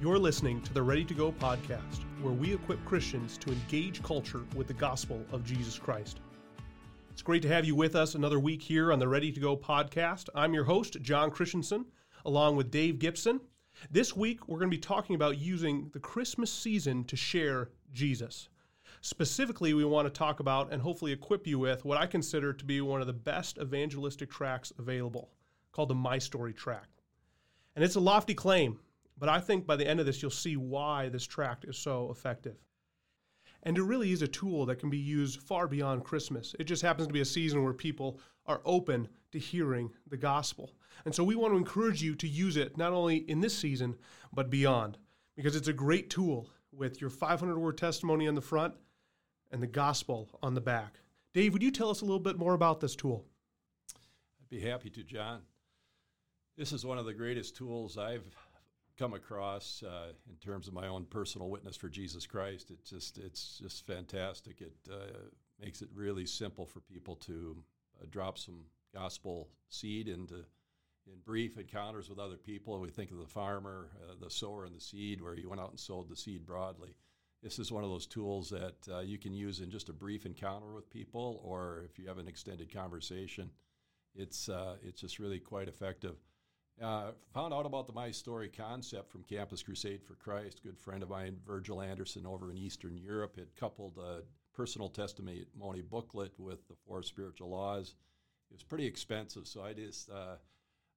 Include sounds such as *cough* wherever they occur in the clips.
You're listening to the Ready to Go podcast, where we equip Christians to engage culture with the gospel of Jesus Christ. It's great to have you with us another week here on the Ready to Go podcast. I'm your host, John Christensen, along with Dave Gibson. This week, we're going to be talking about using the Christmas season to share Jesus. Specifically, we want to talk about and hopefully equip you with what I consider to be one of the best evangelistic tracts available, called the My Story tract. And it's a lofty claim, but I think by the end of this, you'll see why this tract is so effective. And it really is a tool that can be used far beyond Christmas. It just happens to be a season where people are open to hearing the gospel. And so we want to encourage you to use it not only in this season, but beyond, because it's a great tool with your 500 word testimony on the front and the gospel on the back. Dave, would you tell us a little bit more about this tool? I'd be happy to, John. This is one of the greatest tools I've come across uh, in terms of my own personal witness for Jesus Christ. It just it's just fantastic. It uh, makes it really simple for people to uh, drop some gospel seed into in brief encounters with other people. We think of the farmer, uh, the sower, and the seed, where he went out and sowed the seed broadly. This is one of those tools that uh, you can use in just a brief encounter with people, or if you have an extended conversation. It's uh, it's just really quite effective. Uh, found out about the My Story concept from Campus Crusade for Christ. A good friend of mine, Virgil Anderson, over in Eastern Europe, had coupled a personal testimony booklet with the Four Spiritual Laws. It was pretty expensive, so I just uh,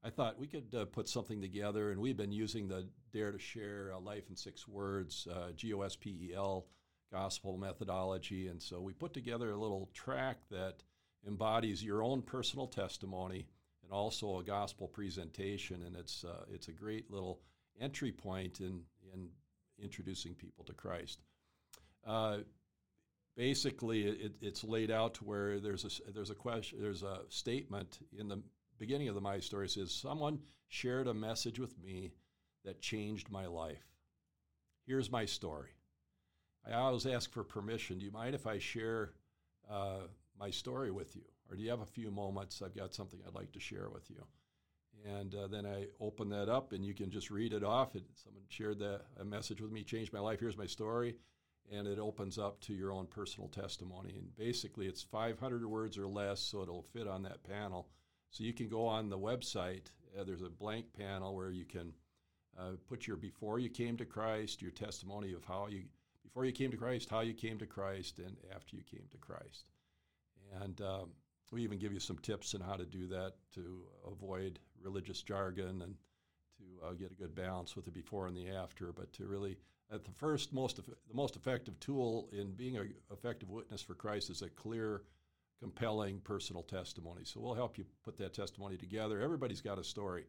I thought we could uh, put something together, and we've been using the Dare to Share uh, Life in Six Words, uh, G O S P E L gospel methodology, and so we put together a little tract that embodies your own personal testimony and also a gospel presentation. And it's uh, it's a great little entry point in in introducing people to Christ. Uh, basically, it, it's laid out to where there's a there's a question there's a statement in the beginning of the my story says someone shared a message with me that changed my life. Here's my story. I always ask for permission. Do you mind if I share uh, my story with you? Or do you have a few moments? I've got something I'd like to share with you. And uh, then I open that up, and you can just read it off. It, someone shared that a message with me, changed my life. Here's my story, and it opens up to your own personal testimony. And basically, it's 500 words or less, so it'll fit on that panel. So you can go on the website. Uh, there's a blank panel where you can uh, put your before you came to Christ, your testimony of how you before you came to Christ, how you came to Christ, and after you came to Christ. And um, we even give you some tips on how to do that to avoid religious jargon and to uh, get a good balance with the before and the after. But to really, at the first, most the most effective tool in being an effective witness for Christ is a clear, compelling personal testimony. So we'll help you put that testimony together. Everybody's got a story,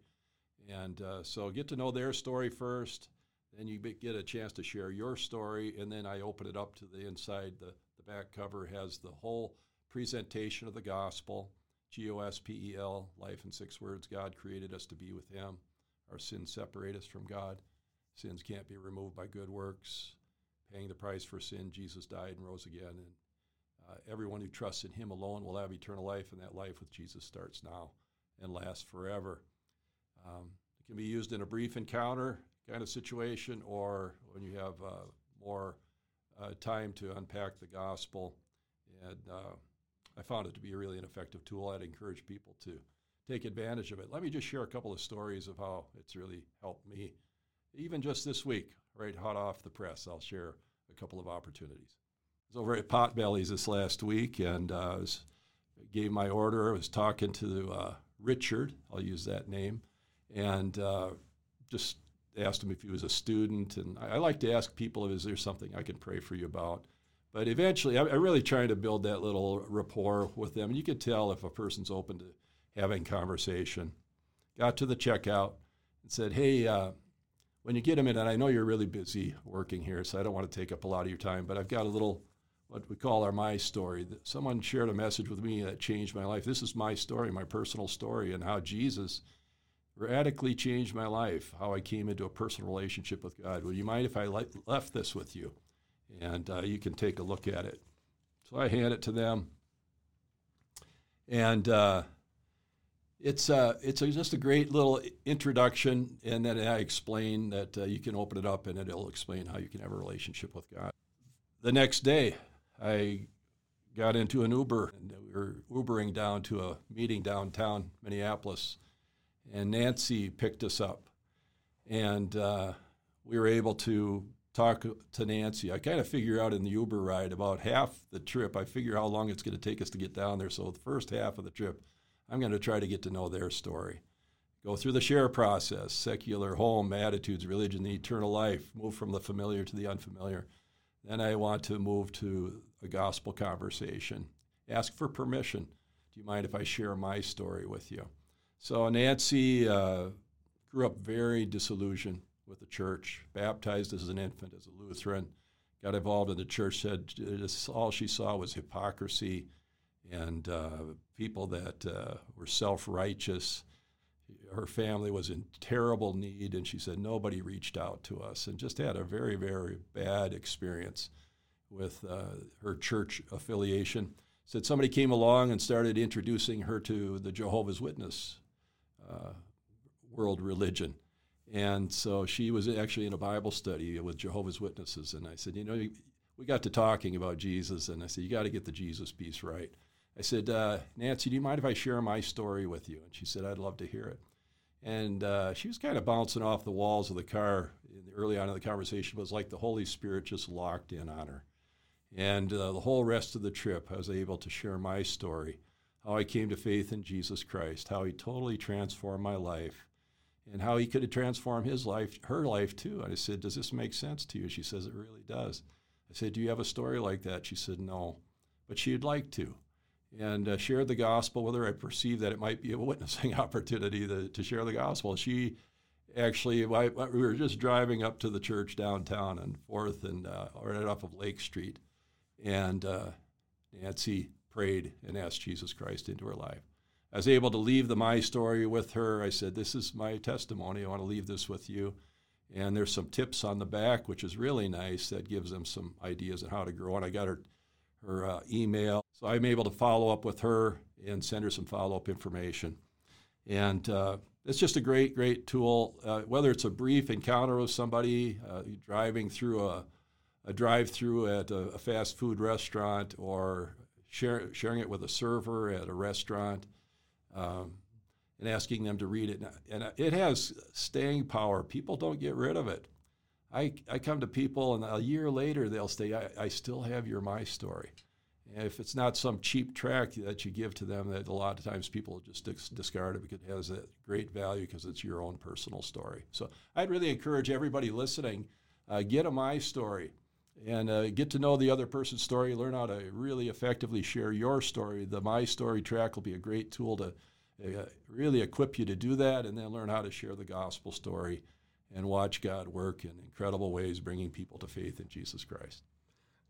and uh, so get to know their story first. Then you get a chance to share your story, and then I open it up to the inside. The, the back cover has the whole presentation of the gospel, G O S P E L, life in six words. God created us to be with Him. Our sins separate us from God. Sins can't be removed by good works. Paying the price for sin, Jesus died and rose again. And uh, everyone who trusts in Him alone will have eternal life, and that life with Jesus starts now and lasts forever. Um, it can be used in a brief encounter kind of situation, or when you have uh, more uh, time to unpack the gospel. And uh, I found it to be a really an effective tool. I'd encourage people to take advantage of it. Let me just share a couple of stories of how it's really helped me. Even just this week, right hot off the press, I'll share a couple of opportunities. I was over at Potbelly's this last week and uh, was, gave my order. I was talking to uh, Richard, I'll use that name, and uh, just asked him if he was a student. And I, I like to ask people, is there something I can pray for you about? But eventually, I, I really trying to build that little rapport with them. You can tell if a person's open to having conversation. Got to the checkout and said, hey, uh, when you get a minute, I know you're really busy working here, so I don't want to take up a lot of your time, but I've got a little, what we call our my story. Someone shared a message with me that changed my life. This is my story, my personal story, and how Jesus radically changed my life, how I came into a personal relationship with God. Would you mind if I left this with you? And uh, you can take a look at it. So I hand it to them, and uh, it's uh, it's a, just a great little introduction, and then I explain that uh, you can open it up, and it'll explain how you can have a relationship with God. The next day, I got into an Uber, and we were Ubering down to a meeting downtown Minneapolis, and Nancy picked us up, and uh, we were able to talk to Nancy. I kind of figure out in the Uber ride about half the trip. I figure how long it's going to take us to get down there. So the first half of the trip I'm going to try to get to know their story. Go through the share process secular, home, attitudes, religion, the eternal life, move from the familiar to the unfamiliar. Then I want to move to a gospel conversation. Ask for permission. Do you mind if I share my story with you? So Nancy uh, grew up very disillusioned church, baptized as an infant as a Lutheran, got involved in the church, said all she saw was hypocrisy and uh, people that uh, were self righteous. Her family was in terrible need, and she said nobody reached out to us, and just had a very, very bad experience with uh, her church affiliation. Said somebody came along and started introducing her to the Jehovah's Witness uh, world religion. And so she was actually in a Bible study with Jehovah's Witnesses. And I said, You know, we got to talking about Jesus, and I said, You got to get the Jesus piece right. I said, uh, Nancy, do you mind if I share my story with you? And she said, I'd love to hear it. And uh, she was kind of bouncing off the walls of the car in the early on in the conversation. It was like the Holy Spirit just locked in on her. And uh, the whole rest of the trip, I was able to share my story, how I came to faith in Jesus Christ, how He totally transformed my life, and how He could have transformed His life, her life too. And I said, "Does this make sense to you?" She says, "It really does." I said, "Do you have a story like that?" She said, "No," but she'd like to and uh, shared the gospel with her. I perceived that it might be a witnessing *laughs* opportunity to, to share the gospel. She actually, I, we were just driving up to the church downtown and Fourth and uh, right off of Lake Street, and uh, Nancy prayed and asked Jesus Christ into her life. I was able to leave the my story with her. I said, "This is my testimony. I want to leave this with you." And there's some tips on the back, which is really nice. That gives them some ideas on how to grow. And I got her her uh, email. So I'm able to follow up with her and send her some follow up information. And uh, it's just a great, great tool. Uh, whether it's a brief encounter with somebody uh, driving through a, a drive through at a, a, fast food restaurant or share, sharing it with a server at a restaurant um, and asking them to read it. And it has staying power. People don't get rid of it. I, I come to people, and a year later, they'll say, I, I still have your My Story. If it's not some cheap tract that you give to them, that a lot of times people just dis- discard it because it has a great value because it's your own personal story. So I'd really encourage everybody listening, uh, get a My Story and uh, get to know the other person's story, learn how to really effectively share your story. The My Story tract will be a great tool to uh, really equip you to do that and then learn how to share the gospel story and watch God work in incredible ways, bringing people to faith in Jesus Christ.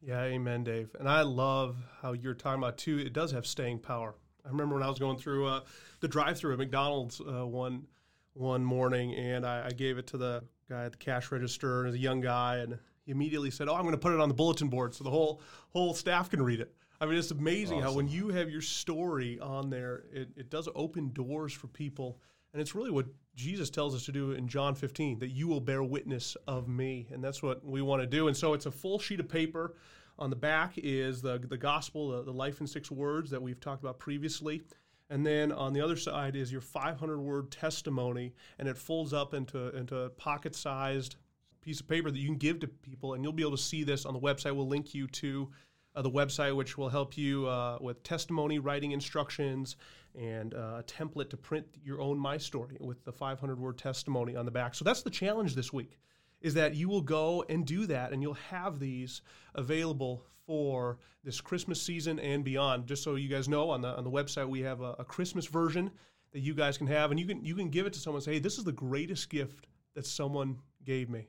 Yeah, amen, Dave. And I love how you're talking about too. It does have staying power. I remember when I was going through uh, the drive-through at McDonald's uh, one one morning, and I, I, gave it to the guy at the cash register, as a young guy, and he immediately said, "Oh, I'm going to put it on the bulletin board so the whole whole staff can read it." I mean, it's amazing awesome. how when you have your story on there, it, it does open doors for people and it's really what Jesus tells us to do in John 15 that you will bear witness of me. And that's what we want to do. And so it's a full sheet of paper. On the back is the, the gospel, the, the life in six words that we've talked about previously. And then on the other side is your 500 word testimony, and it folds up into, into a pocket sized piece of paper that you can give to people. And you'll be able to see this on the website. We'll link you to uh, the website, which will help you uh, with testimony writing instructions and uh, a template to print your own My Story with the 500 word testimony on the back. So that's the challenge this week is that you will go and do that and you'll have these available for this Christmas season and beyond. Just so you guys know, on the on the website we have a, a Christmas version that you guys can have, and you can you can give it to someone. and Say, hey, this is the greatest gift that someone gave me.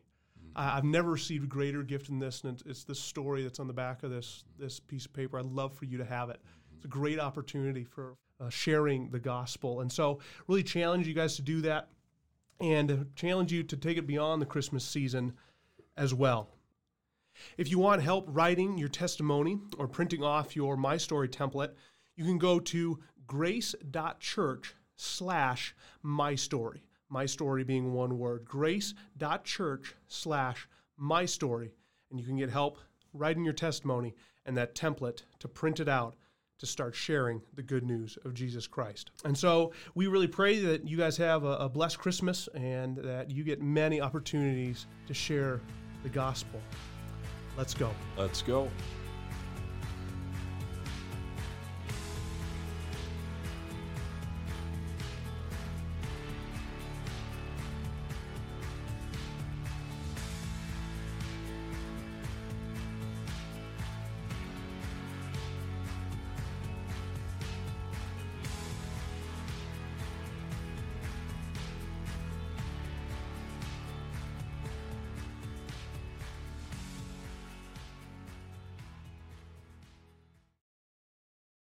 I, have never received a greater gift than this, and it's, it's this story that's on the back of this this piece of paper. I'd love for you to have it. It's a great opportunity for uh, sharing the gospel. And so, really challenge you guys to do that and challenge you to take it beyond the Christmas season as well. If you want help writing your testimony or printing off your My Story template, you can go to grace.church slash my story. My story being one word. Grace.church slash my story. And you can get help writing your testimony and that template to print it out to start sharing the good news of Jesus Christ. And so we really pray that you guys have a, a blessed Christmas and that you get many opportunities to share the gospel. Let's go. Let's go.